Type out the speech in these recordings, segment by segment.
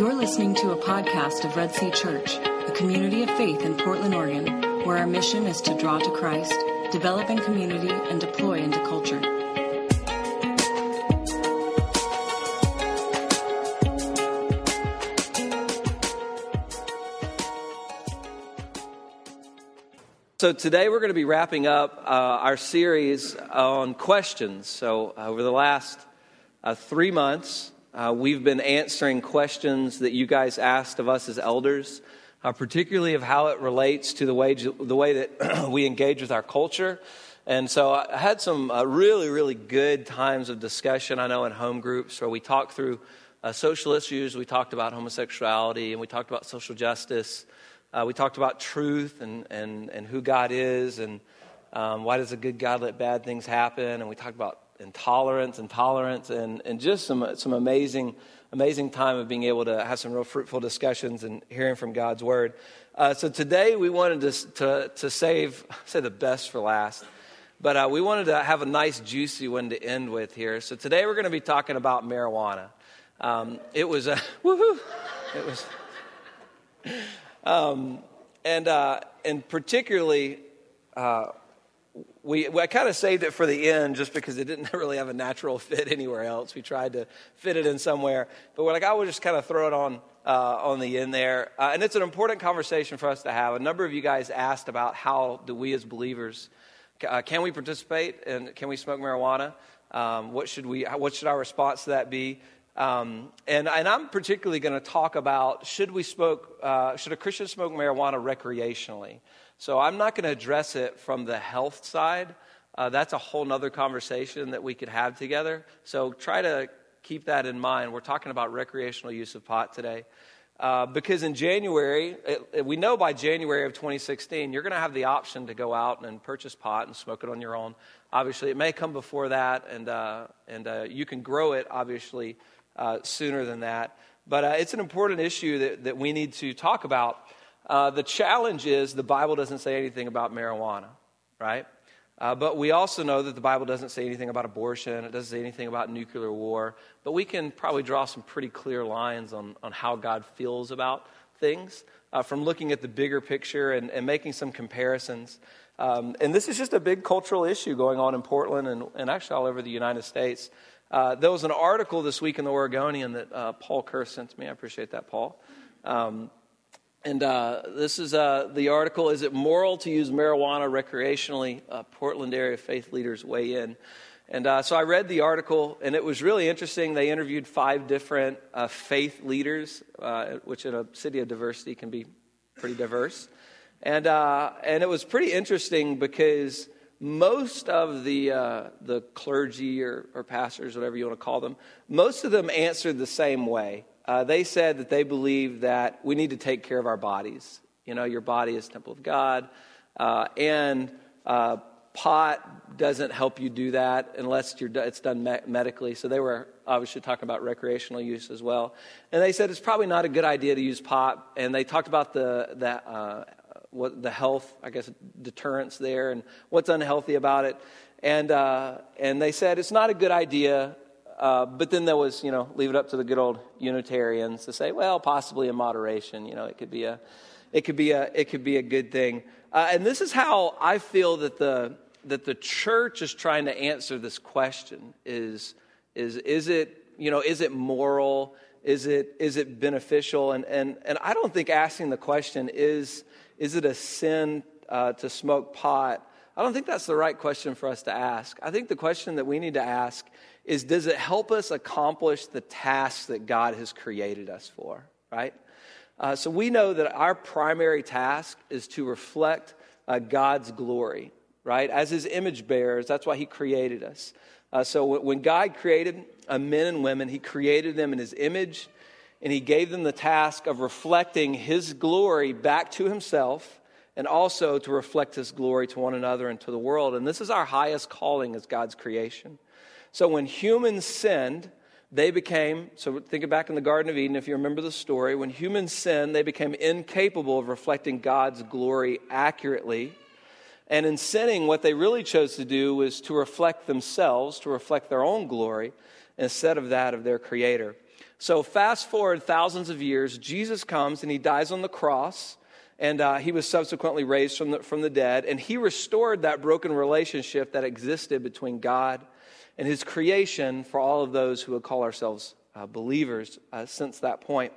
You're listening to a podcast of Red Sea Church, a community of faith in Portland, Oregon, where our mission is to draw to Christ, develop in community, and deploy into culture. So, today we're going to be wrapping up uh, our series on questions. So, over the last uh, three months, uh, we've been answering questions that you guys asked of us as elders, uh, particularly of how it relates to the way, the way that we engage with our culture. And so, I had some uh, really, really good times of discussion, I know, in home groups where we talked through uh, social issues, we talked about homosexuality, and we talked about social justice. Uh, we talked about truth and, and, and who God is and um, why does a good God let bad things happen. And we talked about intolerance and tolerance and, and just some, some amazing, amazing time of being able to have some real fruitful discussions and hearing from God's word. Uh, so today we wanted to, to, to save, say the best for last. But uh, we wanted to have a nice, juicy one to end with here. So today we're going to be talking about marijuana. Um, it was a woohoo! It was. Um, and, uh, and particularly, uh, we, I kind of saved it for the end just because it didn't really have a natural fit anywhere else. We tried to fit it in somewhere. But we're like, I would just kind of throw it on, uh, on the end there. Uh, and it's an important conversation for us to have. A number of you guys asked about how do we as believers, uh, can we participate and can we smoke marijuana? Um, what, should we, what should our response to that be? Um, and, and, I'm particularly going to talk about should we smoke, uh, should a Christian smoke marijuana recreationally? So I'm not going to address it from the health side. Uh, that's a whole other conversation that we could have together. So try to keep that in mind. We're talking about recreational use of pot today. Uh, because in January, it, we know by January of 2016, you're going to have the option to go out and purchase pot and smoke it on your own. Obviously, it may come before that, and, uh, and uh, you can grow it, obviously, uh, sooner than that. But uh, it's an important issue that, that we need to talk about. Uh, the challenge is the Bible doesn't say anything about marijuana, right? Uh, but we also know that the Bible doesn't say anything about abortion, it doesn't say anything about nuclear war. But we can probably draw some pretty clear lines on, on how God feels about things uh, from looking at the bigger picture and, and making some comparisons. Um, and this is just a big cultural issue going on in Portland and, and actually all over the United States. Uh, there was an article this week in the Oregonian that uh, Paul Kerr sent to me. I appreciate that, Paul. Um, and uh, this is uh, the article Is it moral to use marijuana recreationally? Uh, Portland area faith leaders weigh in. And uh, so I read the article, and it was really interesting. They interviewed five different faith leaders, which in a city of diversity can be pretty diverse. And, and it was pretty interesting because most of the, uh, the clergy or, or, pastors, whatever you want to call them, most of them answered the same way. Uh, they said that they believe that we need to take care of our bodies. You know, your body is temple of God, uh, and uh, pot doesn't help you do that unless it's done me- medically. So they were obviously talking about recreational use as well. And they said it's probably not a good idea to use pot. And they talked about the, the uh, what the health, I guess, deterrence there and what's unhealthy about it. And, uh, and they said it's not a good idea. Uh, but then there was, you know, leave it up to the good old Unitarians to say, well, possibly in moderation, you know, it could be a, it could be a, it could be a good thing. Uh, and this is how I feel that the, that the church is trying to answer this question is, is, is it, you know, is it moral? Is it, is it beneficial? And, and, and I don't think asking the question is, is it a sin uh, to smoke pot? I don't think that's the right question for us to ask. I think the question that we need to ask is Does it help us accomplish the tasks that God has created us for, right? Uh, so we know that our primary task is to reflect uh, God's glory, right? As his image bearers, that's why he created us. Uh, so when God created uh, men and women, he created them in his image and he gave them the task of reflecting his glory back to himself and also to reflect his glory to one another and to the world. And this is our highest calling as God's creation. So when humans sinned, they became, so think back in the Garden of Eden, if you remember the story, when humans sinned, they became incapable of reflecting God's glory accurately. And in sinning, what they really chose to do was to reflect themselves, to reflect their own glory, instead of that of their Creator. So, fast forward thousands of years, Jesus comes and he dies on the cross, and uh, he was subsequently raised from the, from the dead, and he restored that broken relationship that existed between God and his creation for all of those who would call ourselves uh, believers uh, since that point.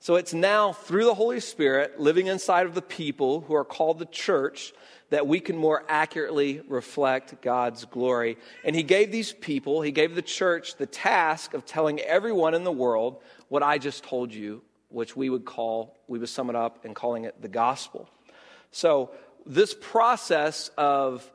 So, it's now through the Holy Spirit living inside of the people who are called the church that we can more accurately reflect God's glory. And he gave these people, he gave the church the task of telling everyone in the world what I just told you, which we would call, we would sum it up in calling it the gospel. So, this process of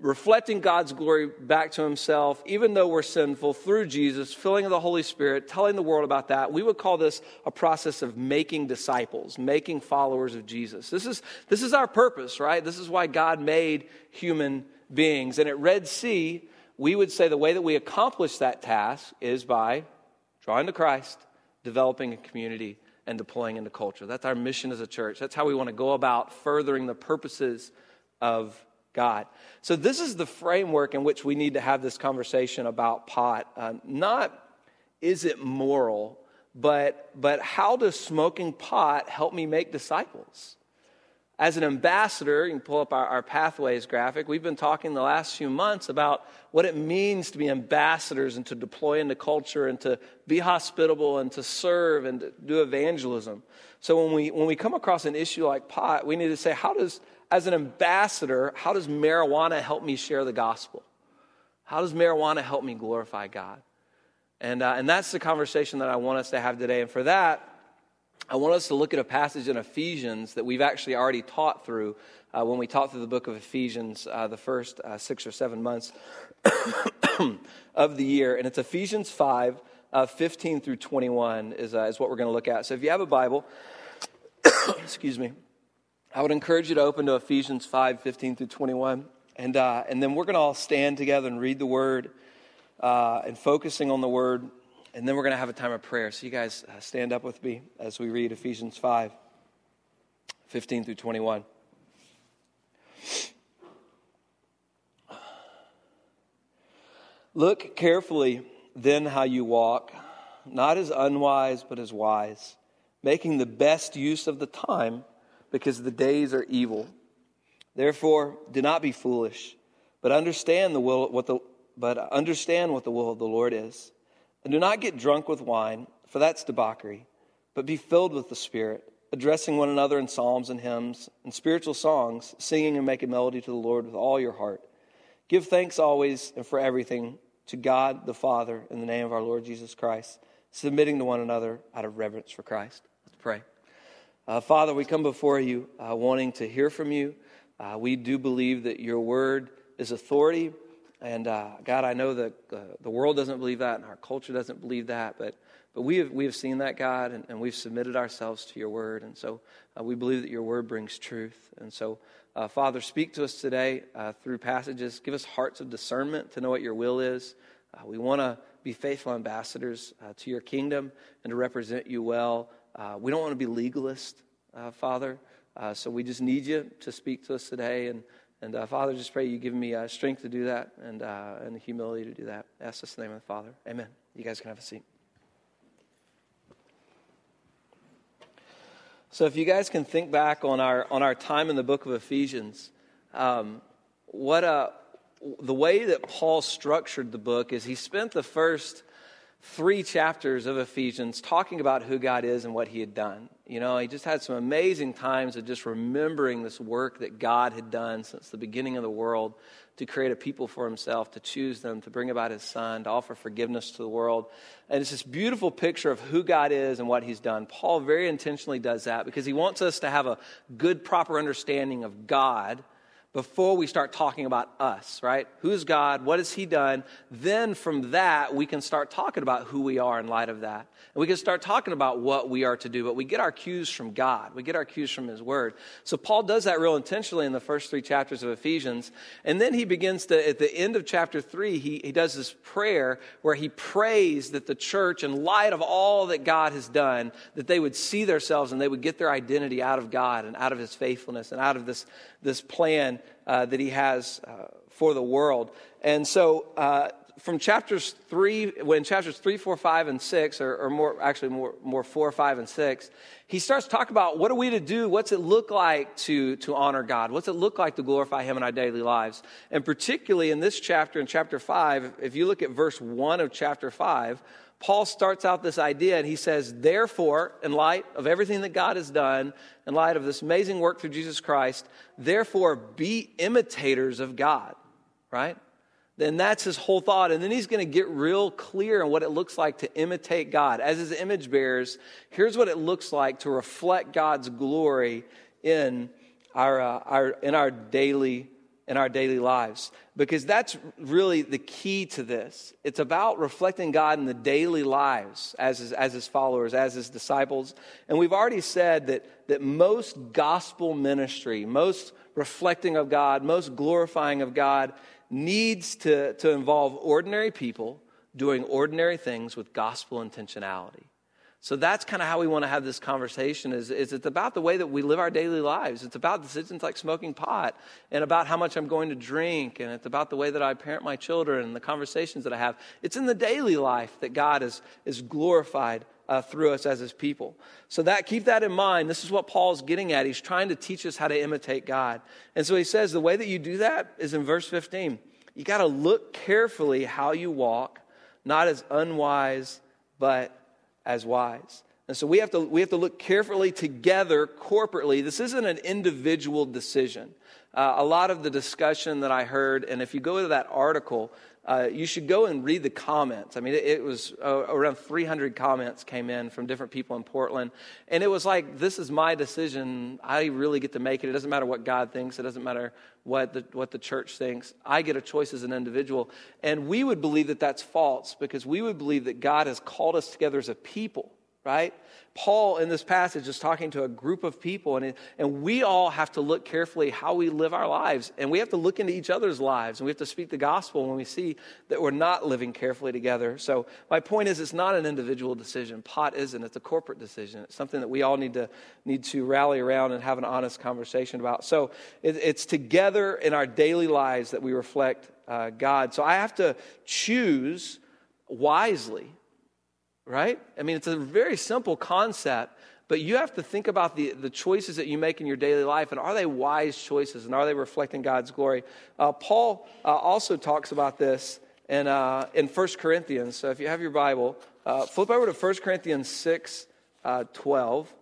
reflecting God's glory back to Himself, even though we're sinful, through Jesus, filling of the Holy Spirit, telling the world about that. We would call this a process of making disciples, making followers of Jesus. This is, this is our purpose, right? This is why God made human beings. And at Red Sea, we would say the way that we accomplish that task is by drawing to Christ, developing a community, and deploying into culture. That's our mission as a church. That's how we want to go about furthering the purposes of God. So, this is the framework in which we need to have this conversation about pot. Uh, not is it moral, but, but how does smoking pot help me make disciples? As an ambassador, you can pull up our, our pathways graphic. We've been talking the last few months about what it means to be ambassadors and to deploy into culture and to be hospitable and to serve and to do evangelism. So when we, when we come across an issue like pot, we need to say, how does, as an ambassador, how does marijuana help me share the gospel? How does marijuana help me glorify God? And, uh, and that's the conversation that I want us to have today. And for that, I want us to look at a passage in Ephesians that we've actually already taught through uh, when we taught through the book of Ephesians uh, the first uh, six or seven months of the year. And it's Ephesians 5, uh, 15 through 21 is, uh, is what we're going to look at. So if you have a Bible, excuse me, I would encourage you to open to Ephesians 5 15 through 21. And, uh, and then we're going to all stand together and read the word and focusing on the word. And then we're going to have a time of prayer. So you guys uh, stand up with me as we read Ephesians 5 15 through 21. Look carefully then how you walk, not as unwise, but as wise, making the best use of the time because the days are evil. Therefore, do not be foolish, but understand the will what the but understand what the will of the Lord is. And do not get drunk with wine, for that's debauchery, but be filled with the Spirit, addressing one another in psalms and hymns and spiritual songs, singing and making melody to the Lord with all your heart. Give thanks always and for everything to God the Father in the name of our Lord Jesus Christ, submitting to one another out of reverence for Christ. Let's pray. Uh, Father, we come before you uh, wanting to hear from you. Uh, we do believe that your word is authority. And uh, God, I know that uh, the world doesn't believe that and our culture doesn't believe that, but, but we, have, we have seen that, God, and, and we've submitted ourselves to your word. And so uh, we believe that your word brings truth. And so, Father, speak to us today through passages. Give us hearts of discernment to know what your will is. we want to be faithful ambassadors to your kingdom and to represent you well. Uh, we don't want to be legalist, uh, Father. Uh, so we just need you to speak to us today. And, and uh, Father, just pray you give me uh, strength to do that and, uh, and the humility to do that. Ask this in the name of the Father. Amen. You guys can have a seat. So if you guys can think back on our, on our time in the book of Ephesians, um, what a, the way that Paul structured the book is he spent the first three chapters of Ephesians talking about who God is and what He had done. You know, he just had some amazing times of just remembering this work that God had done since the beginning of the world to create a people for Himself, to choose them, to bring about His Son, to offer forgiveness to the world. And it's this beautiful picture of who God is and what He's done. Paul very intentionally does that because he wants us to have a good, proper understanding of God before we start talking about us, right? Who's God? What has He done? Then from that, we can start talking about who we are in light of that. And we can start talking about what we are to do, but we get our cues from God. We get our cues from His Word. So Paul does that real intentionally in the first three chapters of Ephesians. And then he begins to, at the end of chapter three, he, he does this prayer where he prays that the church, in light of all that God has done, that they would see themselves and they would get their identity out of God and out of His faithfulness and out of this, this plan uh, that he has uh, for the world. And so, uh, from chapters three, when chapters three, four, five, and six, or, or, more, actually more, more four, five, and six, he starts to talk about what are we to do? What's it look like to, to honor God? What's it look like to glorify Him in our daily lives? And particularly in this chapter, in chapter five, if you look at verse one of chapter five, Paul starts out this idea and he says, Therefore, in light of everything that God has done, in light of this amazing work through Jesus Christ, therefore be imitators of God, right? Then that's his whole thought. And then he's going to get real clear on what it looks like to imitate God. As his image bearers, here's what it looks like to reflect God's glory in our, uh, our, in our daily in our daily lives because that's really the key to this. It's about reflecting God in the daily lives as his, as his followers, as his disciples. And we've already said that, that most gospel ministry, most reflecting of God, most glorifying of God needs to, to involve ordinary people doing ordinary things with gospel intentionality. So that's kind of how we want to have this conversation is, is it's about the way that we live our daily lives. It's about decisions like smoking pot and about how much I'm going to drink and it's about the way that I parent my children and the conversations that I have. It's in the daily life that God is, is glorified uh, through us as his people. So that keep that in mind. This is what Paul's getting at. He's trying to teach us how to imitate God. And so he says the way that you do that is in verse 15. You got to look carefully how you walk, not as unwise, but as wise. And so we have to, we have to look carefully together corporately. This isn't an individual decision. Uh, a lot of the discussion that I heard, and if you go to that article, uh, you should go and read the comments. I mean, it, it was uh, around 300 comments came in from different people in Portland. And it was like, this is my decision. I really get to make it. It doesn't matter what God thinks, it doesn't matter what the, what the church thinks. I get a choice as an individual. And we would believe that that's false because we would believe that God has called us together as a people, right? Paul in this passage is talking to a group of people, and, and we all have to look carefully how we live our lives. And we have to look into each other's lives, and we have to speak the gospel when we see that we're not living carefully together. So, my point is, it's not an individual decision. Pot isn't, it's a corporate decision. It's something that we all need to, need to rally around and have an honest conversation about. So, it, it's together in our daily lives that we reflect uh, God. So, I have to choose wisely right? I mean, it's a very simple concept, but you have to think about the, the choices that you make in your daily life and are they wise choices and are they reflecting God's glory? Uh, Paul uh, also talks about this in, uh, in 1 Corinthians. So if you have your Bible, uh, flip over to 1 Corinthians 6 uh, 12.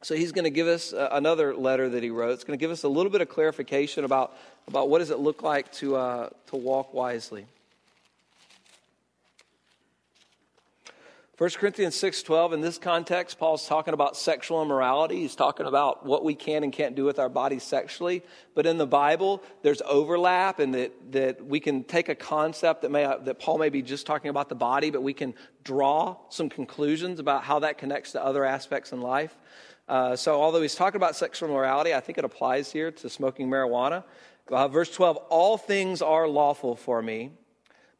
So he's going to give us uh, another letter that he wrote. It's going to give us a little bit of clarification about, about what does it look like to, to walk wisely. 1 Corinthians 6:12 in this context Paul's talking about sexual immorality. He's talking about what we can and can't do with our bodies sexually. But in the Bible there's overlap and that, that we can take a concept that may that Paul may be just talking about the body but we can draw some conclusions about how that connects to other aspects in life. Uh, so although he's talking about sexual immorality, I think it applies here to smoking marijuana. Uh, verse 12, all things are lawful for me,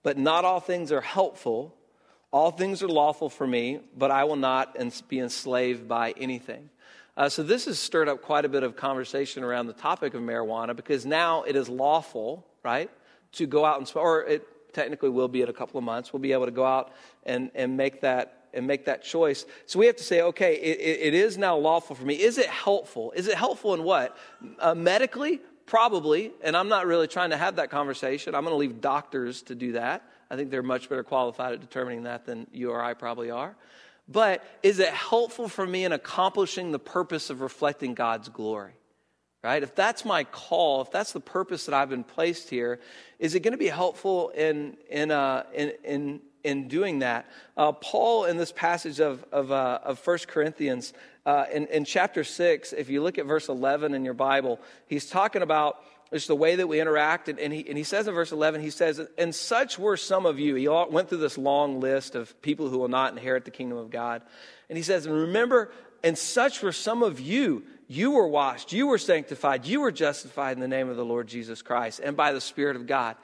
but not all things are helpful. All things are lawful for me, but I will not be enslaved by anything. Uh, so, this has stirred up quite a bit of conversation around the topic of marijuana because now it is lawful, right, to go out and or it technically will be in a couple of months. We'll be able to go out and, and make that and make that choice. So we have to say, okay, it, it is now lawful for me. Is it helpful? Is it helpful in what? Uh, medically, probably. And I'm not really trying to have that conversation. I'm going to leave doctors to do that. I think they're much better qualified at determining that than you or I probably are. But is it helpful for me in accomplishing the purpose of reflecting God's glory? Right? If that's my call, if that's the purpose that I've been placed here, is it going to be helpful in, in, uh, in, in, in doing that? Uh, Paul, in this passage of, of, uh, of 1 Corinthians, uh, in, in chapter 6, if you look at verse 11 in your Bible, he's talking about it's the way that we interact. And, and, he, and he says in verse 11, he says, And such were some of you. He went through this long list of people who will not inherit the kingdom of God. And he says, And remember, and such were some of you. You were washed, you were sanctified, you were justified in the name of the Lord Jesus Christ and by the Spirit of God.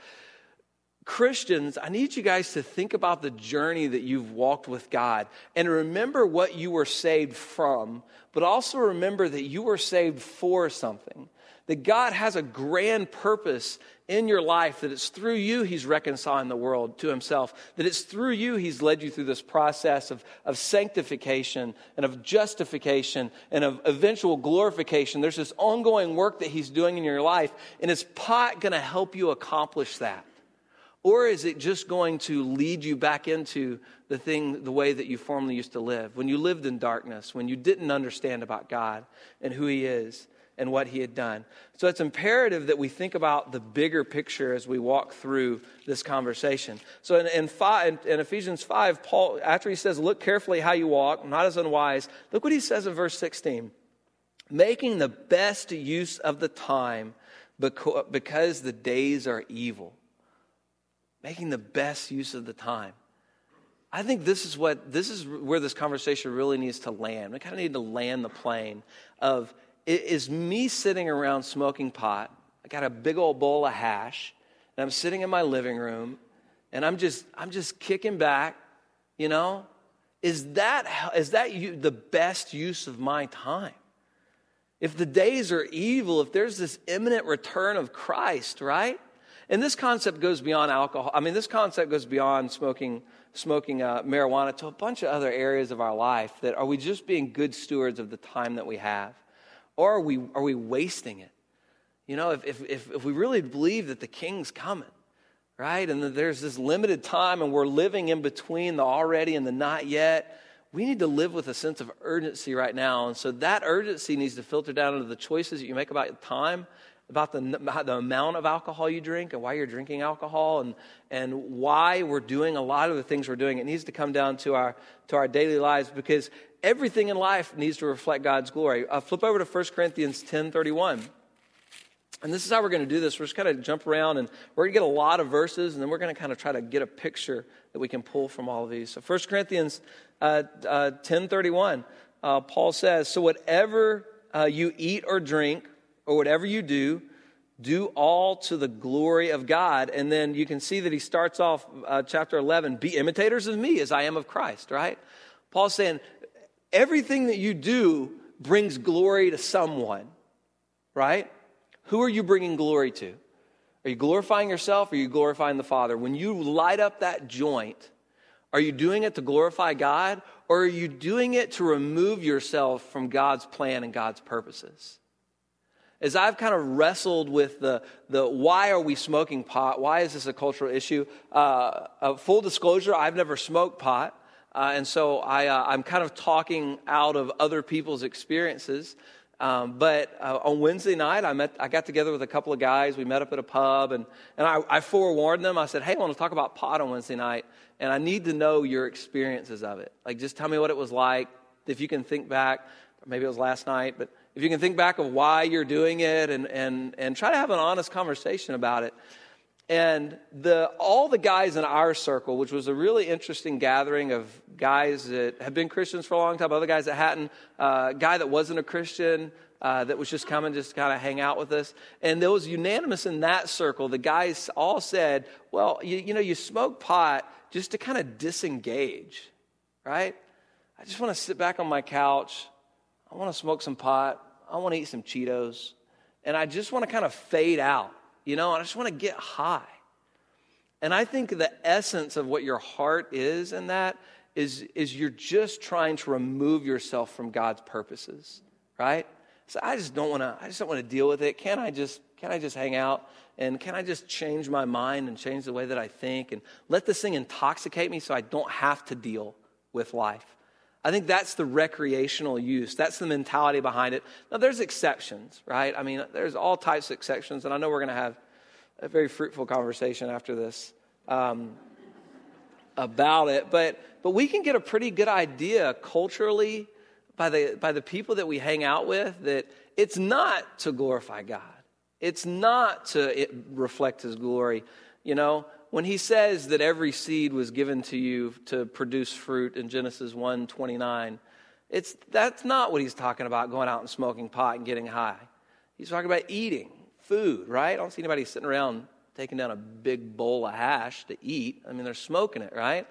Christians, I need you guys to think about the journey that you've walked with God and remember what you were saved from, but also remember that you were saved for something that God has a grand purpose in your life, that it's through you he's reconciling the world to himself, that it's through you he's led you through this process of, of sanctification and of justification and of eventual glorification. There's this ongoing work that he's doing in your life, and is pot going to help you accomplish that? Or is it just going to lead you back into the thing, the way that you formerly used to live? When you lived in darkness, when you didn't understand about God and who He is and what He had done. So it's imperative that we think about the bigger picture as we walk through this conversation. So in, in, five, in Ephesians 5, Paul, after he says, Look carefully how you walk, not as unwise, look what he says in verse 16 making the best use of the time because the days are evil making the best use of the time. I think this is what this is where this conversation really needs to land. We kind of need to land the plane of is me sitting around smoking pot. I got a big old bowl of hash, and I'm sitting in my living room, and I'm just I'm just kicking back, you know. Is that is that you, the best use of my time? If the days are evil, if there's this imminent return of Christ, right? And this concept goes beyond alcohol. I mean, this concept goes beyond smoking, smoking uh, marijuana to a bunch of other areas of our life. That are we just being good stewards of the time that we have, or are we are we wasting it? You know, if if if we really believe that the King's coming, right, and that there's this limited time, and we're living in between the already and the not yet. We need to live with a sense of urgency right now. And so that urgency needs to filter down into the choices that you make about time about the, the amount of alcohol you drink and why you're drinking alcohol and, and why we're doing a lot of the things we're doing. It needs to come down to our, to our daily lives because everything in life needs to reflect God's glory. Uh, flip over to 1 Corinthians 10 31. And this is how we're going to do this. We're just kind of jump around and we're going to get a lot of verses and then we're going to kind of try to get a picture that we can pull from all of these. So 1 Corinthians uh, uh, 10 31, uh, Paul says, So whatever uh, you eat or drink, or whatever you do, do all to the glory of God. And then you can see that he starts off uh, chapter 11 be imitators of me as I am of Christ, right? Paul's saying everything that you do brings glory to someone, right? Who are you bringing glory to? Are you glorifying yourself or are you glorifying the Father? When you light up that joint, are you doing it to glorify God or are you doing it to remove yourself from God's plan and God's purposes? as I've kind of wrestled with the, the why are we smoking pot? Why is this a cultural issue? Uh, uh, full disclosure, I've never smoked pot. Uh, and so I, uh, kind of talking out of other people's experiences. Um, but uh, on Wednesday night, I, met, I got together with a couple of guys. We met up at a pub, and, and I, I forewarned them. I said, Hey, I want to talk about pot on Wednesday night, and I need to know your experiences of it. Like, just tell me what it was like. If you can think back, maybe it was last night, but if you can think back of why you're doing it and, and, and try to have an honest conversation about it. And the, all the guys in our circle, which was a really interesting gathering of guys that have been Christians for a long time, other guys that hadn't, a uh, guy that wasn't a Christian, uh, that was just coming just to kind of hang out with us. And there was unanimous in that circle. The guys all said, well, you, you know, you smoke pot just to kind of disengage, right? I just want to sit back on my couch. I want to smoke some pot. I want to eat some Cheetos. And I just want to kind of fade out, you know, I just want to get high. And I think the essence of what your heart is in that is, is you're just trying to remove yourself from God's purposes, right? So I just don't want to, I just don't want to deal with it. Can I just, can I just hang out? And can I just change my mind and change the way that I think and let this thing intoxicate me so I don't have to deal with life? I think that's the recreational use. That's the mentality behind it. Now, there's exceptions, right? I mean, there's all types of exceptions, and I know we're going to have a very fruitful conversation after this um, about it. But, but we can get a pretty good idea culturally by the, by the people that we hang out with that it's not to glorify God, it's not to reflect His glory. You know, when he says that every seed was given to you to produce fruit in Genesis 1 29, it's, that's not what he's talking about going out and smoking pot and getting high. He's talking about eating food, right? I don't see anybody sitting around taking down a big bowl of hash to eat. I mean, they're smoking it, right?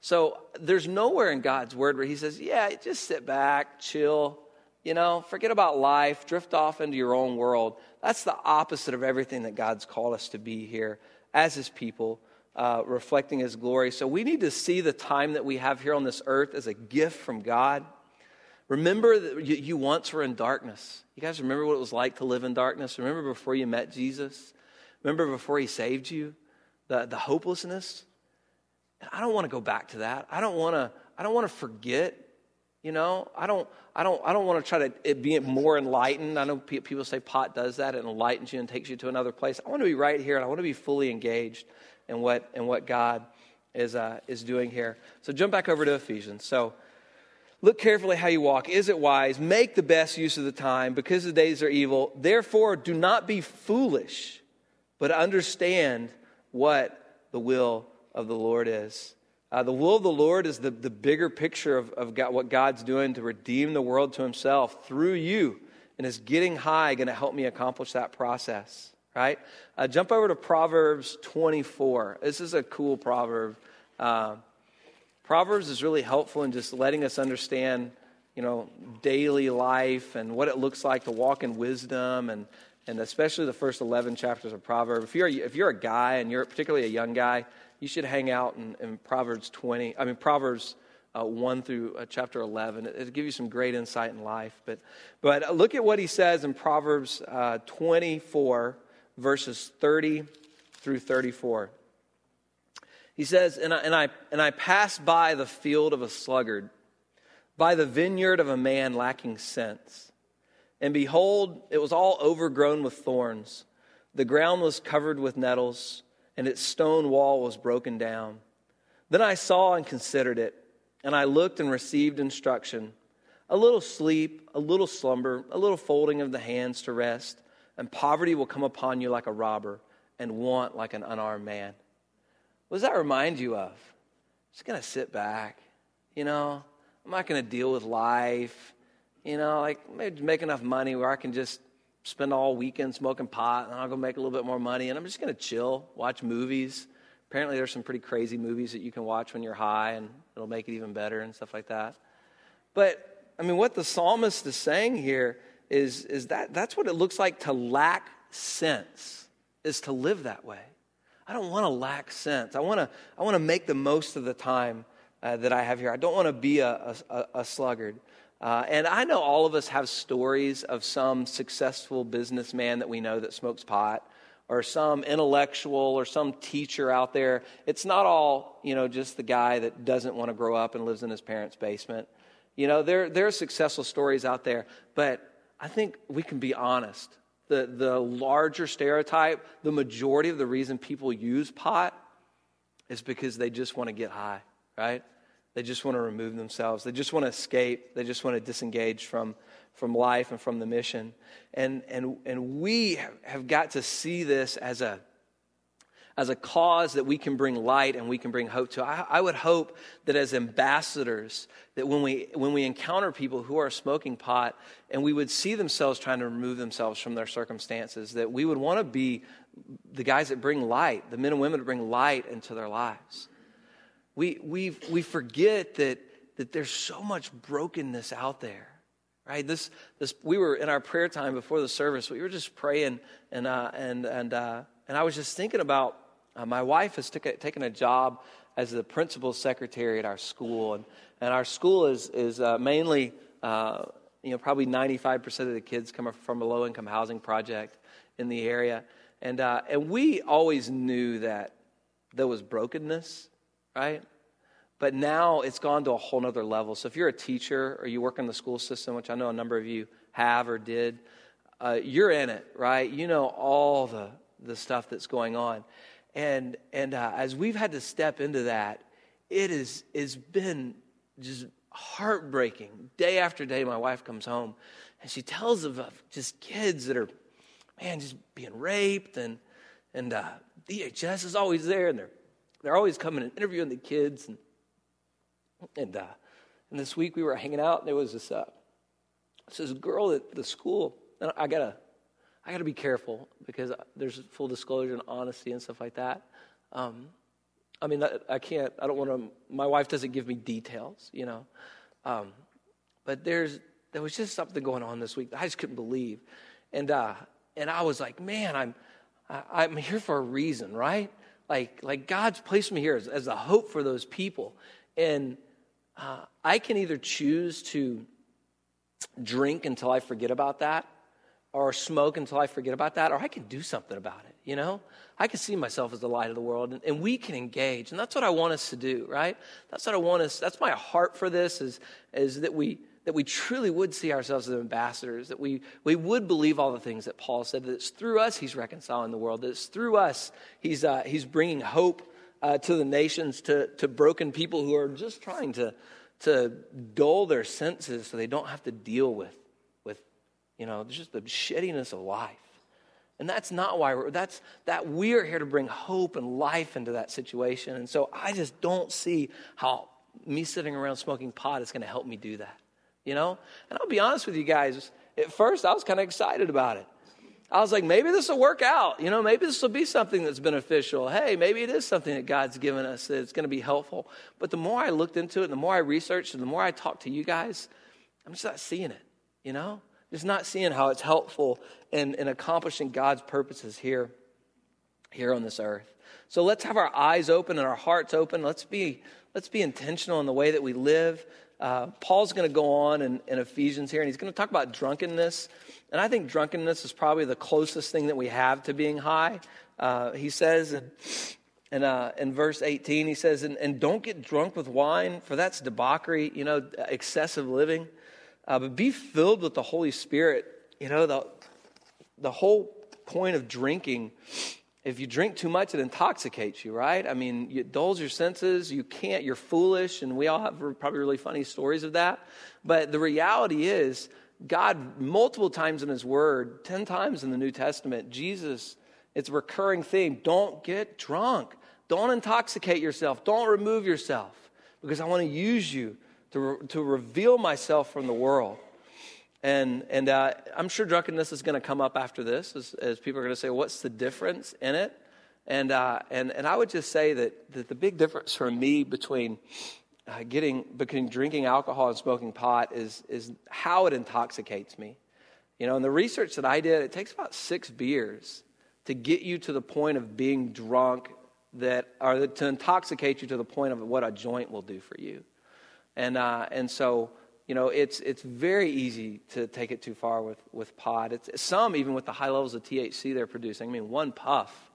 So there's nowhere in God's word where he says, yeah, just sit back, chill, You know, forget about life, drift off into your own world. That's the opposite of everything that God's called us to be here as His people, uh, reflecting His glory. So we need to see the time that we have here on this earth as a gift from God. Remember that you, you once were in darkness. You guys remember what it was like to live in darkness? Remember before you met Jesus? Remember before He saved you? The, the hopelessness? I don't want to go back to that. I don't want to, I don't want to forget you know, I don't, I don't, I don't want to try to be more enlightened. I know people say pot does that; it enlightens you and takes you to another place. I want to be right here, and I want to be fully engaged in what in what God is uh, is doing here. So jump back over to Ephesians. So look carefully how you walk. Is it wise? Make the best use of the time, because the days are evil. Therefore, do not be foolish, but understand what the will of the Lord is. Uh, the will of the Lord is the, the bigger picture of, of God, what God's doing to redeem the world to himself through you. And is getting high going to help me accomplish that process, right? Uh, jump over to Proverbs 24. This is a cool proverb. Uh, Proverbs is really helpful in just letting us understand, you know, daily life and what it looks like to walk in wisdom and, and especially the first 11 chapters of Proverbs. If you're, if you're a guy and you're particularly a young guy, you should hang out in, in Proverbs 20, I mean, Proverbs uh, 1 through uh, chapter 11. It, will give you some great insight in life. But, but look at what he says in Proverbs uh, 24, verses 30 through 34. He says, and I, and, I, and I passed by the field of a sluggard, by the vineyard of a man lacking sense. And behold, it was all overgrown with thorns. The ground was covered with nettles and its stone wall was broken down. Then I saw and considered it, and I looked and received instruction. A little sleep, a little slumber, a little folding of the hands to rest, and poverty will come upon you like a robber, and want like an unarmed man. What does that remind you of? Just gonna sit back, you know. I'm not gonna deal with life, you know. Like maybe make enough money where I can just spend all weekend smoking pot, and I'll go make a little bit more money, and I'm just going to chill, watch movies. Apparently, there's some pretty crazy movies that you can watch when you're high, and it'll make it even better and stuff like that. But I mean, what the psalmist is saying here is, is that that's what it looks like to lack sense, is to live that way. I don't want to lack sense. I want to, I want to make the most of the time uh, that I have here. I don't want to be a, a, a sluggard. Uh, and I know all of us have stories of some successful businessman that we know that smokes pot, or some intellectual or some teacher out there. It's not all, you know, just the guy that doesn't want to grow up and lives in his parents' basement. You know, there, there are successful stories out there, but I think we can be honest. The, the larger stereotype, the majority of the reason people use pot is because they just want to get high, right? They just want to remove themselves. They just want to escape. They just want to disengage from, from life and from the mission. And, and, and we have got to see this as a, as a cause that we can bring light and we can bring hope to. I, I, would hope that as ambassadors, that when we, when we encounter people who are smoking pot and we would see themselves trying to remove themselves from their circumstances, that we would want to be the guys that bring light, the men and women that bring light into their lives. We, we, we forget that, that there's so much brokenness out there, right? This, this, we were in our prayer time before the service, we were just praying, and, uh, and, and, uh, and I was just thinking about uh, my wife has took a, taken a job as the principal secretary at our school, and, and our school is, is uh, mainly, uh, you know, probably 95% of the kids come from a low income housing project in the area. And, uh, and we always knew that there was brokenness right? But now it's gone to a whole nother level. So if you're a teacher or you work in the school system, which I know a number of you have or did, uh, you're in it, right? You know all the, the stuff that's going on. And, and uh, as we've had to step into that, it is, it's been just heartbreaking. Day after day, my wife comes home and she tells of, just kids that are, man, just being raped and, and uh, DHS is always there and they're they're always coming and interviewing the kids. And, and, uh, and this week we were hanging out, and there was this, uh, this girl at the school. And I gotta, I gotta be careful because there's full disclosure and honesty and stuff like that. Um, I mean, I, I, can't. I don't want to. My wife doesn't give me details, you know. Um, but there's There was just something going on this week that I just couldn't believe. And, uh, and I was like, man, I'm, I, am here for a reason, right? Like, like God's placed me here as, as a hope for those people. And uh, I can either choose to drink until I forget about that, or smoke until I forget about that, or I can do something about it, you know? I can see myself as the light of the world, and, and, we can engage. And that's what I want us to do, right? That's what I want us, that's my heart for this, is, is that we that we truly would see ourselves as ambassadors, that we, we would believe all the things that Paul said, that it's through us he's reconciling the world, that it's through us he's, uh, he's bringing hope uh, to the nations, to, to broken people who are just trying to, to dull their senses so they don't have to deal with, with you know, just the shittiness of life. And that's not why we're, that's, that we're here to bring hope and life into that situation. And so I just don't see how me sitting around smoking pot is going to help me do that you know? And I'll be honest with you guys, at first I was kind of excited about it. I was like, maybe this will work out. You know, maybe this will be something that's beneficial. Hey, maybe it is something that God's given us that's going to be helpful. But the more I looked into it, and the more I researched, and the more I talked to you guys, I'm just not seeing it, you know? Just not seeing how it's helpful in, in accomplishing God's purposes here, here on this earth. So let's have our eyes open and our hearts open. Let's be, let's be intentional in the way that we live. Uh, Paul's going to go on in, in, Ephesians here, and he's going to talk about drunkenness. And I think drunkenness is probably the closest thing that we have to being high. Uh, he says in, in, uh, in, verse 18, he says, and, and, don't get drunk with wine, for that's debauchery, you know, excessive living. Uh, but be filled with the Holy Spirit. You know, the, the whole point of drinking if you drink too much, it intoxicates you, right? I mean, it dulls your senses. You can't, you're foolish. And we all have probably really funny stories of that. But the reality is, God, multiple times in His Word, 10 times in the New Testament, Jesus, it's a recurring theme. Don't get drunk. Don't intoxicate yourself. Don't remove yourself because I want to use you to, re- to reveal myself from the world. And, and uh, I'm sure drunkenness is going to come up after this as, as people are going to say, what's the difference in it? And, uh, and, and I would just say that, that the big difference for me between uh, getting, between drinking alcohol and smoking pot is, is how it intoxicates me. You know, in the research that I did, it takes about six beers to get you to the point of being drunk that, or to intoxicate you to the point of what a joint will do for you. And, uh, and so, you know, it's, it's very easy to take it too far with, with pot. It's, some, even with the high levels of THC they're producing, I mean, one puff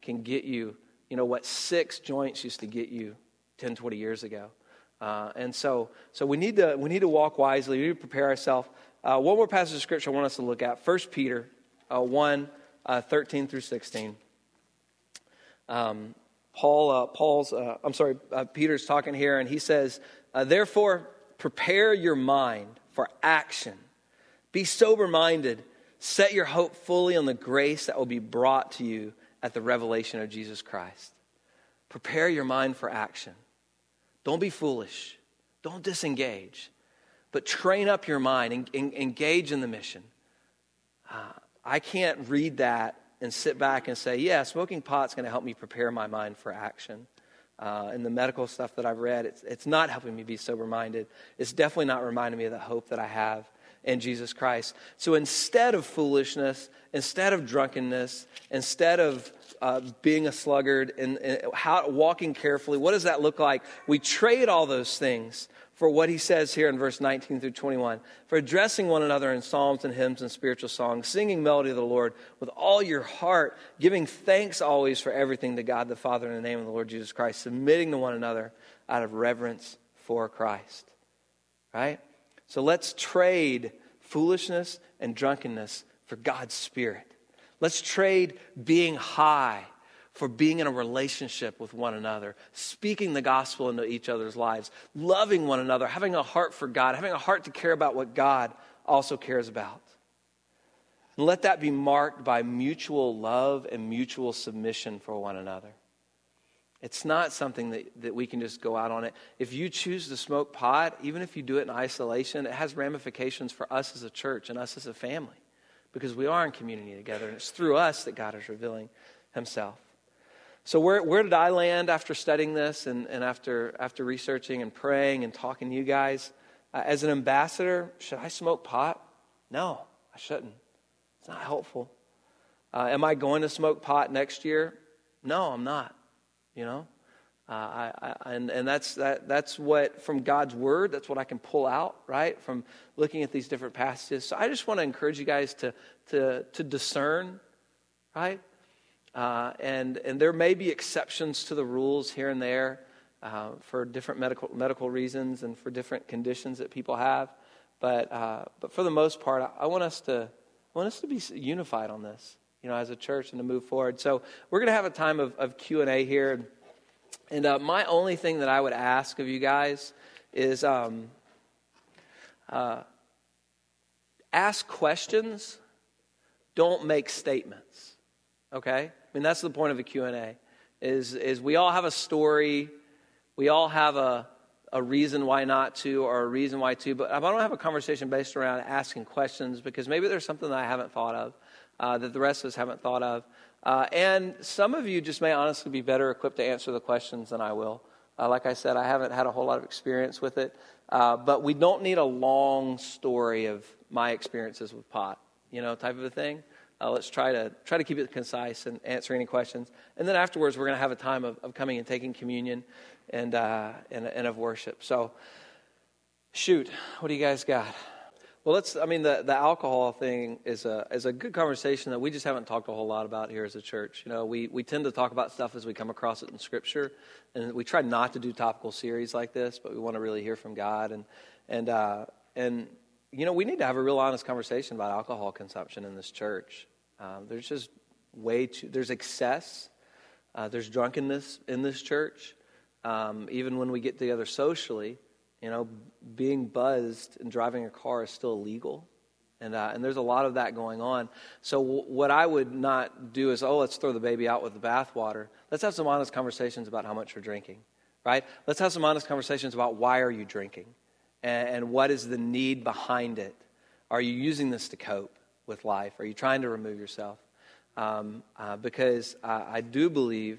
can get you, you know, what six joints used to get you 10, 20 years ago. Uh, and so, so we, need to, we need to walk wisely. We need to prepare ourselves. Uh, one more passage of scripture I want us to look at 1 Peter uh, 1 uh, 13 through 16. Um, Paul, uh, Paul's, uh, I'm sorry, Peter's talking here, and he says, Therefore, Prepare your mind for action. Be sober minded. Set your hope fully on the grace that will be brought to you at the revelation of Jesus Christ. Prepare your mind for action. Don't be foolish. Don't disengage. But train up your mind and, and engage in the mission. Uh, I can't read that and sit back and say, yeah, smoking pot's going to help me prepare my mind for action uh, and the medical stuff that I've read, it's, it's not helping me be sober minded. It's definitely not reminding me of the hope that I have in Jesus Christ. So instead of foolishness, instead of drunkenness, instead of uh, being a sluggard and, and how, walking carefully, what does that look like? We trade all those things for what he says here in verse 19 through 21 for addressing one another in psalms and hymns and spiritual songs, singing melody of the Lord with all your heart, giving thanks always for everything to God the Father in the name of the Lord Jesus Christ, submitting to one another out of reverence for Christ. Right? So let's trade foolishness and drunkenness for God's Spirit. Let's trade being high for being in a relationship with one another, speaking the gospel into each other's lives, loving one another, having a heart for God, having a heart to care about what God also cares about. And let that be marked by mutual love and mutual submission for one another. It's not something that, that we can just go out on it. If you choose to smoke pot, even if you do it in isolation, it has ramifications for us as a church and us as a family because we are in community together, and it's through us that God is revealing Himself. So, where, where did I land after studying this and, and after, after researching and praying and talking to you guys? Uh, as an ambassador, should I smoke pot? No, I shouldn't. It's not helpful. Uh, am I going to smoke pot next year? No, I'm not. You know, uh, I, I, and and that's that, that's what from God's word. That's what I can pull out right from looking at these different passages. So I just want to encourage you guys to to to discern, right? Uh, and and there may be exceptions to the rules here and there uh, for different medical medical reasons and for different conditions that people have. But uh, but for the most part, I, I want us to I want us to be unified on this, you know, as a church and to move forward. So we're going to have a time of, of Q and A here. And uh, my only thing that I would ask of you guys is um, uh, ask questions, don't make statements. Okay? I mean, that's the point of a Q&A, is, is we all have a story, we all have a, a reason why not to or a reason why to, but I don't have a conversation based around asking questions because maybe there's something that I haven't thought of, uh, that the rest of us haven't thought of. Uh, and some of you just may honestly be better equipped to answer the questions than I will. Uh, like I said, I haven't had a whole lot of experience with it. Uh, but we don't need a long story of my experiences with pot, you know, type of a thing. Uh, let's try to try to keep it concise and answer any questions. And then afterwards, we're going to have a time of, of coming and taking communion and, uh, and, and of worship. So, shoot, what do you guys got? Well, let's. I mean, the, the alcohol thing is a is a good conversation that we just haven't talked a whole lot about here as a church. You know, we we tend to talk about stuff as we come across it in Scripture, and we try not to do topical series like this, but we want to really hear from God and and uh, and you know, we need to have a real honest conversation about alcohol consumption in this church. Um, there's just way too there's excess, uh, there's drunkenness in this church. Um, even when we get together socially, you know, being buzzed and driving a car is still illegal. And, uh, and there's a lot of that going on. So, w- what I would not do is, oh, let's throw the baby out with the bathwater. Let's have some honest conversations about how much you're drinking, right? Let's have some honest conversations about why are you drinking and, and what is the need behind it. Are you using this to cope with life? Are you trying to remove yourself? Um, uh, because I, I, do believe,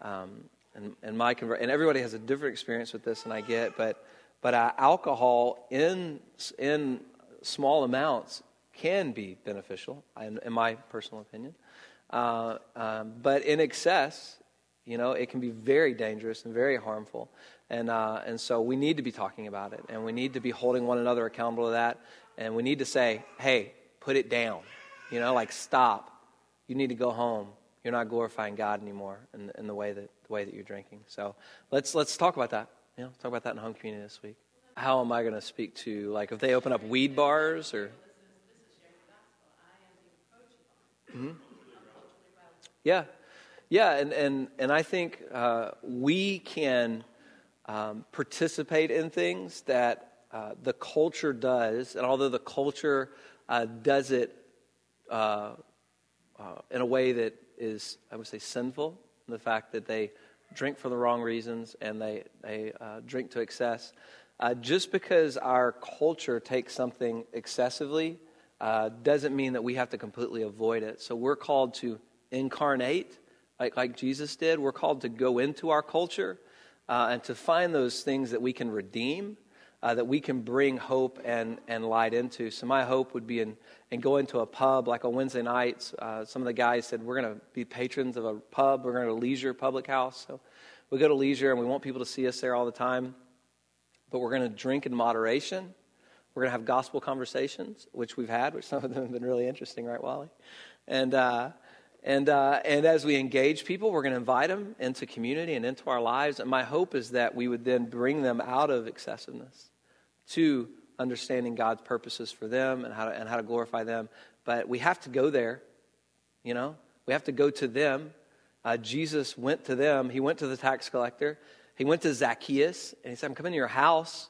um, and, and, my conver- and everybody has a different experience with this and I get, but but uh, alcohol in, in small amounts can be beneficial, in, in my personal opinion. Uh, um, but in excess, you know, it can be very dangerous and very harmful. And, uh, and so we need to be talking about it, and we need to be holding one another accountable to that. And we need to say, hey, put it down. You know, like stop. You need to go home. You're not glorifying God anymore in, in the way that the way that you're drinking. So let's let's talk about that. You know, talk about that in home community this week. How am I going to speak to, like, if they open up weed bars or? Mm-hmm. Yeah, yeah, and and and I think uh, we can um, participate in things that uh, the culture does, and although the culture uh, does it uh, uh, in a way that is, I would say, sinful, the fact that they drink for the wrong reasons and they, they uh, drink to excess. Uh, just because our culture takes something excessively doesn't mean that we have to completely avoid it. So we're called to incarnate, like, like Jesus did. We're called to go into our culture uh, and to find those things that we can redeem. Uh, that we can bring hope and, and light into. So, my hope would be in, in going to a pub like on Wednesday nights. Uh, some of the guys said, We're going to be patrons of a pub. We're going to leisure public house. So, we go to leisure and we want people to see us there all the time, but we're going to drink in moderation. We're going to have gospel conversations, which we've had, which some of them have been really interesting, right, Wally? And, uh, and, uh, and as we engage people, we're going to invite them into community and into our lives. And my hope is that we would then bring them out of excessiveness to understanding God's purposes for them and how to, and how to glorify them. But we have to go there, you know? We have to go to them uh, Jesus went to them. He went to the tax collector. He went to Zacchaeus and he said, I'm coming to your house.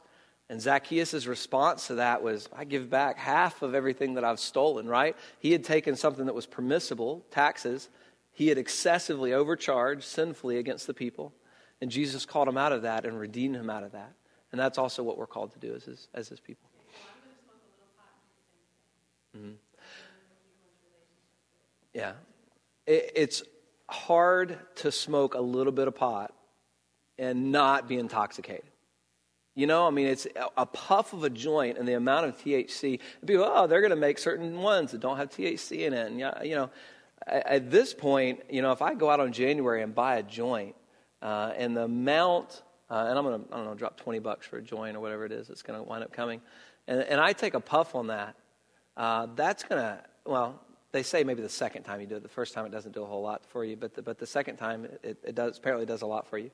And Zacchaeus' response to that was, I give back half of everything that I've stolen, right? He had taken something that was permissible, taxes. He had excessively overcharged sinfully against the people. And Jesus called him out of that and redeemed him out of that. And that's also what we're called to do as his, as his people. Mm-hmm. Yeah. It, it's hard to smoke a little bit of pot and not be intoxicated. You know, I mean, it's a puff of a joint and the amount of THC. People, oh, they're going to make certain ones that don't have THC in it. And, you know, at this point, you know, if I go out on January and buy a joint, uh, and the amount, uh, and I'm going to, I don't know, drop 20 bucks for a joint or whatever it is that's going to wind up coming, and, and I take a puff on that, uh, that's going to, well, they say maybe the second time you do it. The first time it doesn't do a whole lot for you, but the, but the second time it, it does, apparently does a lot for you.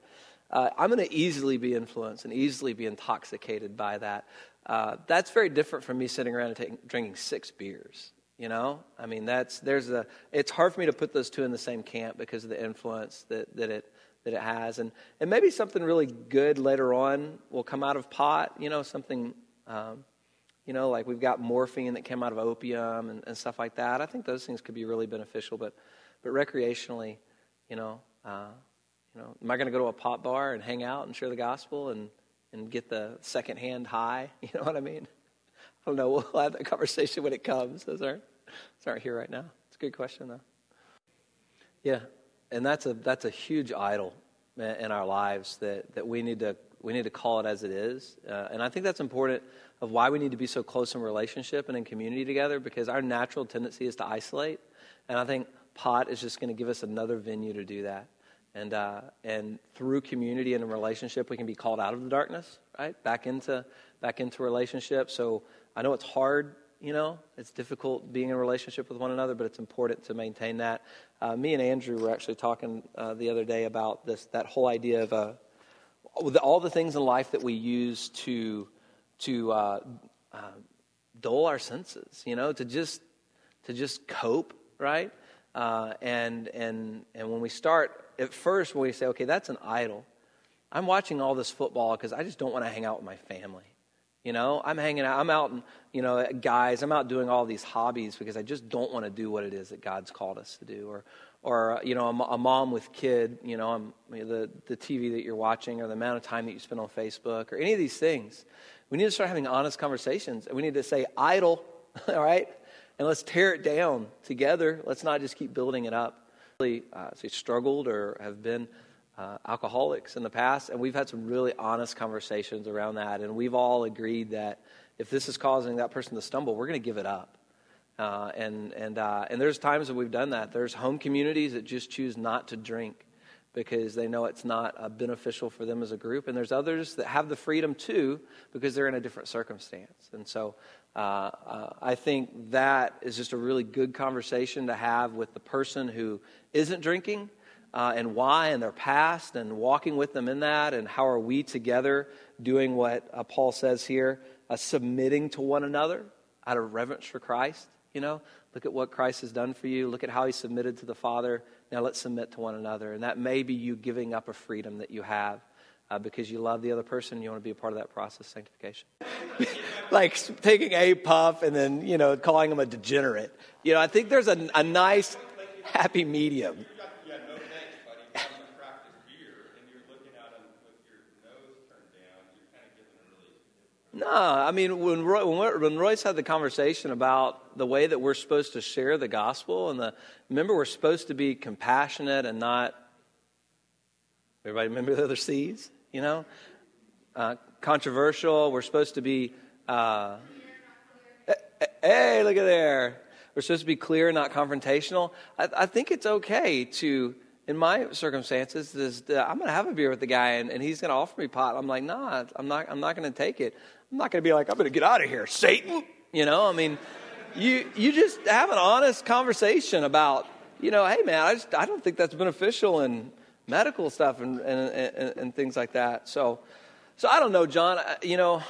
Uh, I'm going to easily be influenced and easily be intoxicated by that. Uh, that's very different from me sitting around and taking, drinking six beers. You know, I mean, that's there's a. It's hard for me to put those two in the same camp because of the influence that, that it that it has, and and maybe something really good later on will come out of pot. You know, something. Um, you know, like we've got morphine that came out of opium and, and, stuff like that. I think those things could be really beneficial, but, but recreationally, you know, uh, you know, am I going to go to a pot bar and hang out and share the gospel and, and get the secondhand high? You know what I mean? I don't know. We'll have that conversation when it comes. Those aren't, those aren't here right now. It's a good question, though. Yeah, and that's a that's a huge idol in our lives that, that we need to we need to call it as it is, uh, and I think that's important of why we need to be so close in relationship and in community together because our natural tendency is to isolate. And I think pot is just going to give us another venue to do that. And, uh, and through community and a relationship, we can be called out of the darkness, right? Back into, back into relationship. So I know it's hard, you know, it's difficult being in a relationship with one another, but it's important to maintain that. Uh, me and Andrew were actually talking uh, the other day about this, that whole idea of uh, all the things in life that we use to to uh, uh, dull our senses, you know, to just to just cope, right? And and and when we start at first, when we say, okay, that's an idol. I'm watching all this football because I just don't want to hang out with my family. You know, I'm hanging out. I'm out, and you know, guys. I'm out doing all these hobbies because I just don't want to do what it is that God's called us to do. Or, or you know, a, a mom with kid. You know, I'm, the the TV that you're watching, or the amount of time that you spend on Facebook, or any of these things. We need to start having honest conversations. We need to say, idol, all right? And let's tear it down together. Let's not just keep building it up. Really, uh, struggled or have been uh, alcoholics in the past, and we've had some really honest conversations around that. And we've all agreed that if this is causing that person to stumble, we're going to give it up. Uh, and and uh, and there's times that we've done that. There's home communities that just choose not to drink because they know it's not uh, beneficial for them as a group. And there's others that have the freedom too because they're in a different circumstance. And so uh, uh, I think that is just a really good conversation to have with the person who isn't drinking uh, and why and their past and walking with them in that and how are we together doing what uh, Paul says here, uh, submitting to one another out of reverence for Christ. You know, look at what Christ has done for you. Look at how he submitted to the Father now let's submit to one another. And that may be you giving up a freedom that you have uh, because you love the other person. and You want to be a part of that process, sanctification. like taking a puff and then, you know, calling them a degenerate. You know, I think there's a, a nice, happy medium. No, I mean, when, Roy, when Royce had the conversation about the way that we're supposed to share the gospel, and the, remember, we're supposed to be compassionate and not, everybody remember the other C's, you know? Uh, controversial. We're supposed to be, uh, hey, look at there. We're supposed to be clear, not confrontational. I, I think it's okay to in my circumstances, is I'm going to have a beer with the guy and, and he's going to offer me pot. I'm like, nah, I'm not, I'm not going to take it. I'm not going to be like, I'm going to get out of here, Satan. You know, I mean, you, you just have an honest conversation about, you know, hey, man, I, just, I don't think that's beneficial in medical stuff and, and, and, and things like that. So, so I don't know, John. You know,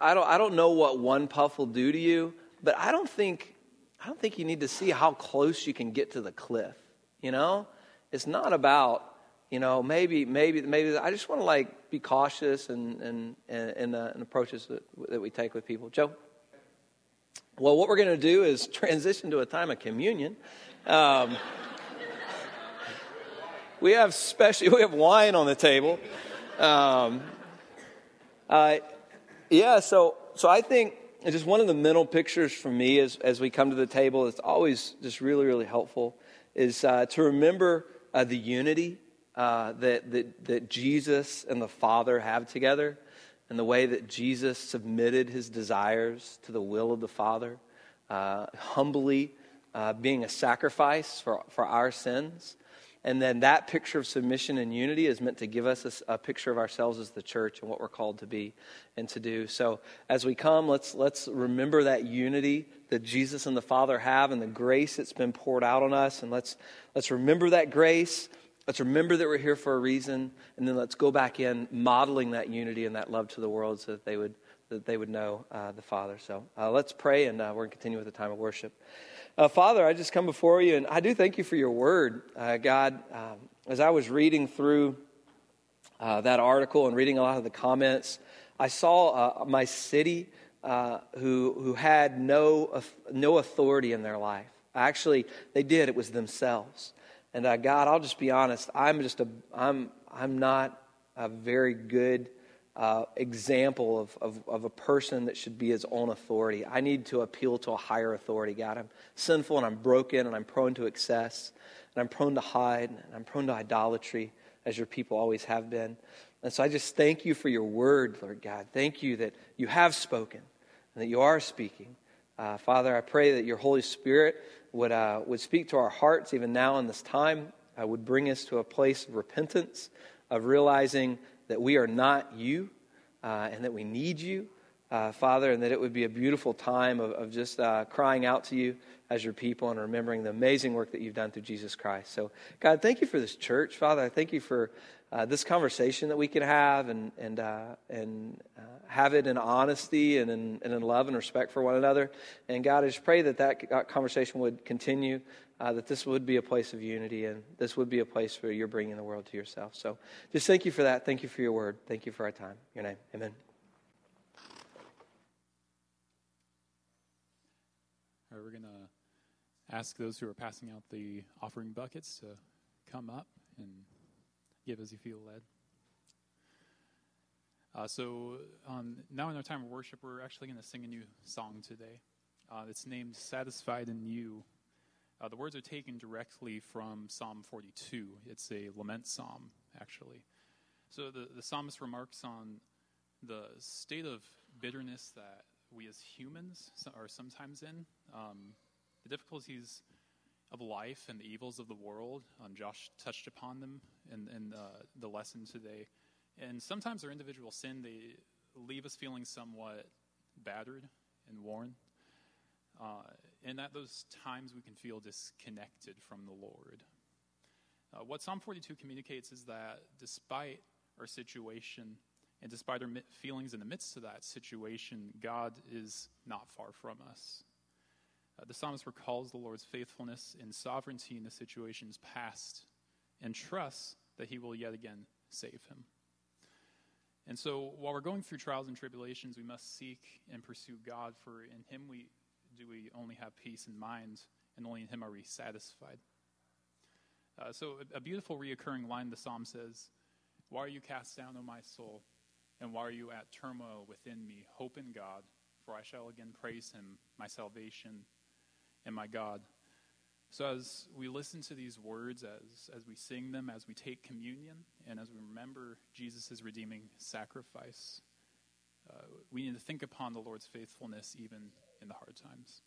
I don't, I don't know what one puff will do to you, but I don't think, I don't think you need to see how close you can get to the cliff. You know, it's not about you know maybe maybe maybe i just want to like be cautious and and and, uh, and approaches that, that we take with people joe well what we're going to do is transition to a time of communion um, we have special we have wine on the table um, uh, yeah so so i think just one of the mental pictures for me as, as we come to the table it's always just really really helpful is uh, to remember uh, the unity uh, that, that, that Jesus and the Father have together. and the way that Jesus submitted his desires to the will of the Father, uh, humbly uh, being a sacrifice for, for our sins. And then that picture of submission and unity is meant to give us a, a, picture of ourselves as the church and what we're called to be and to do. So as we come, let's, let's remember that unity that Jesus and the Father have and the grace that's been poured out on us. And let's, let's remember that grace. Let's remember that we're here for a reason. And then let's go back in modeling that unity and that love to the world so that they would, that they would know uh, the Father. So uh, let's pray and uh, we're going to continue with the time of worship. Uh, Father, I just come before you, and I do thank you for your word, uh, God. Um, as I was reading through uh, that article and reading a lot of the comments, I saw uh, my city uh, who, who had no, no authority in their life. Actually, they did, it was themselves. And uh, God, I'll just be honest, I'm just a, I'm, I'm not a very good uh, example of, of, of, a person that should be his own authority. I need to appeal to a higher authority, God. I'm sinful and I'm broken and I'm prone to excess and I'm prone to hide and I'm prone to idolatry, as your people always have been. And so I just thank you for your word, Lord God. Thank you that you have spoken and that you are speaking. Uh, Father, I pray that your Holy Spirit would, uh, would speak to our hearts even now in this time, uh, would bring us to a place of repentance, of realizing that we are not you uh, and that we need you, uh, Father, and that it would be a beautiful time of, of just uh, crying out to you as your people and remembering the amazing work that you've done through Jesus Christ. So, God, thank you for this church, Father. I thank you for uh, this conversation that we can have and, and, uh, and uh, have it in honesty and in, and in love and respect for one another. And God, I just pray that that conversation would continue uh, that this would be a place of unity and this would be a place where you're bringing the world to yourself. So just thank you for that. Thank you for your word. Thank you for our time. Your name. Amen. All right, we're going to ask those who are passing out the offering buckets to come up and give as you feel led. Uh, so um, now in our time of worship, we're actually going to sing a new song today. Uh, it's named "Satisfied in You." Uh, the words are taken directly from Psalm 42. It's a lament psalm, actually. So the, the psalmist remarks on the state of bitterness that we as humans are sometimes in, um, the difficulties of life and the evils of the world. Um, Josh touched upon them in, in the lesson today. And sometimes our individual sin, they leave us feeling somewhat battered and worn. Uh, and at those times, we can feel disconnected from the Lord. Uh, what Psalm 42 communicates is that despite our situation and despite our feelings in the midst of that situation, God is not far from us. Uh, the psalmist recalls the Lord's faithfulness and sovereignty in the situations past and trusts that he will yet again save him. And so, while we're going through trials and tribulations, we must seek and pursue God, for in him we do we only have peace in mind, and only in Him are we satisfied. Uh, so, a, a beautiful reoccurring line the psalm says, Why are you cast down, O my soul? And why are you at turmoil within me? Hope in God, for I shall again praise Him, my salvation and my God. So, as we listen to these words, as, as we sing them, as we take communion, and as we remember Jesus' redeeming sacrifice, Uh, we need to think upon the Lord's faithfulness even in the hard times.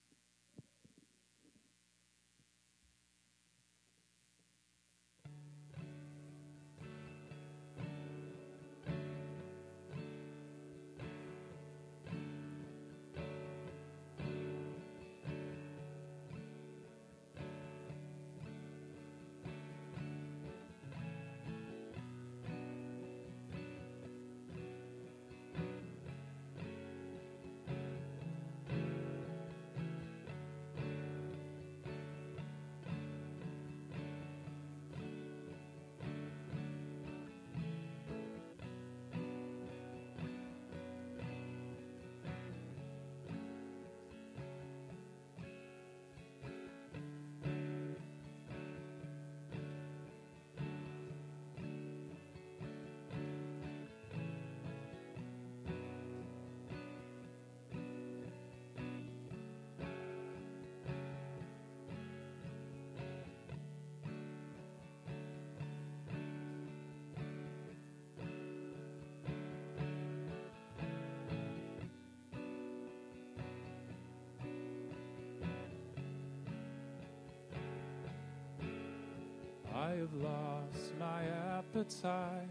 Have lost my appetite,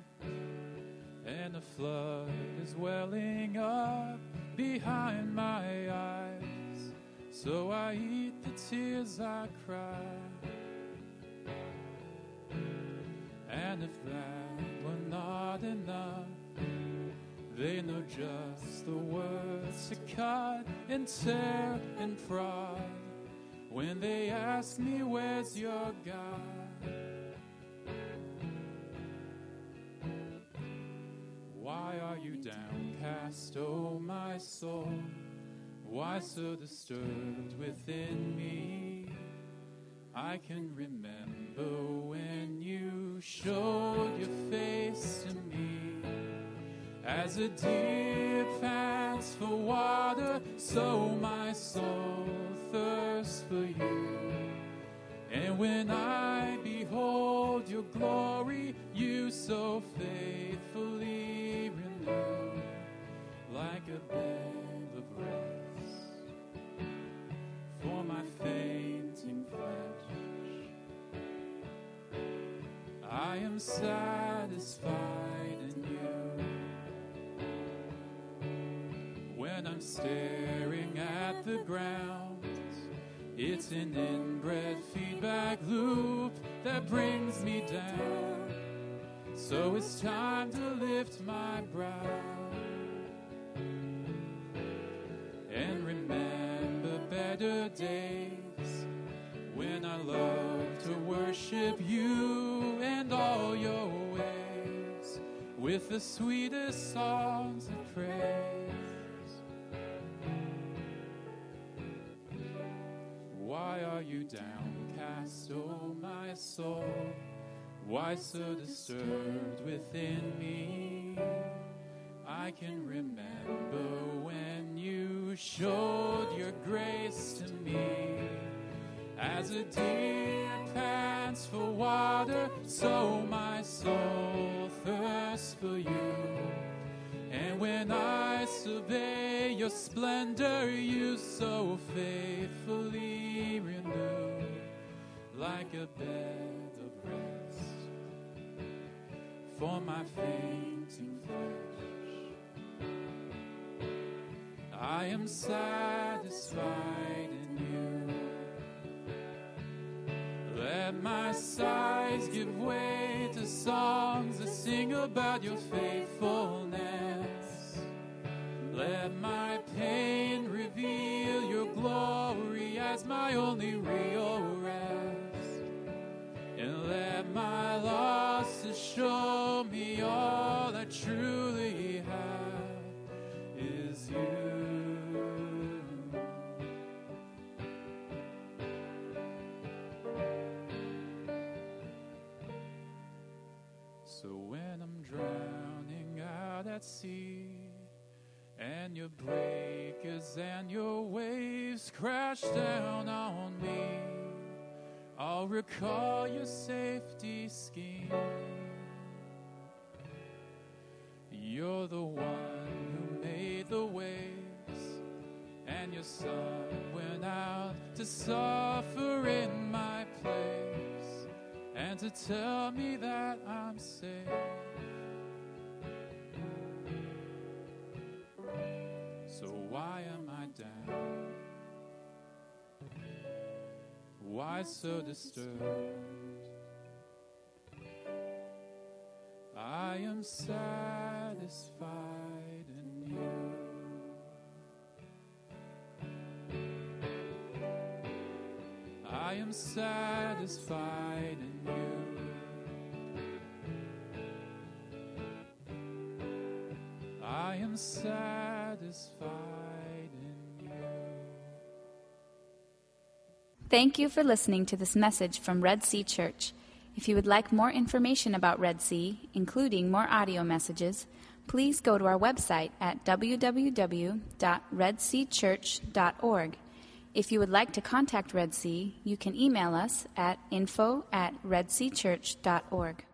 and a flood is welling up behind my eyes. So I eat the tears I cry. And if that were not enough, they know just the words to cut and tear and prod when they ask me, Where's your God? Are you downcast, oh my soul? Why so disturbed within me? I can remember when you showed your face to me. As a deer pants for water, so my soul thirsts for you. And when I behold your glory, you so faithfully like a bed of rest for my fainting flesh. I am satisfied in you. When I'm staring at the ground, it's an inbred feedback loop that brings me down. So it's time to lift my brow and remember better days when I love to worship you and all your ways with the sweetest songs of praise. Why are you downcast, oh my soul? Why so disturbed within me? I can remember when you showed your grace to me. As a deer pants for water, so my soul thirsts for you. And when I survey your splendor, you so faithfully renew, like a bed for my fainting flesh. I am satisfied in you. Let my sighs give way to songs that sing about your faithfulness. Let my pain reveal your glory as my only real rest. And let my losses show me all I truly have is you. So when I'm drowning out at sea, and your breakers and your waves crash down on me, I'll recall your safety scheme. You're the one who made the waves, and your son went out to suffer in my place, and to tell me that I'm safe. So why am I down? Why so disturbed? I am satisfied in you. I am satisfied in you. I am satisfied Thank you for listening to this message from Red Sea Church. If you would like more information about Red Sea, including more audio messages, please go to our website at www.redseachurch.org. If you would like to contact Red Sea, you can email us at info at redseachurch.org.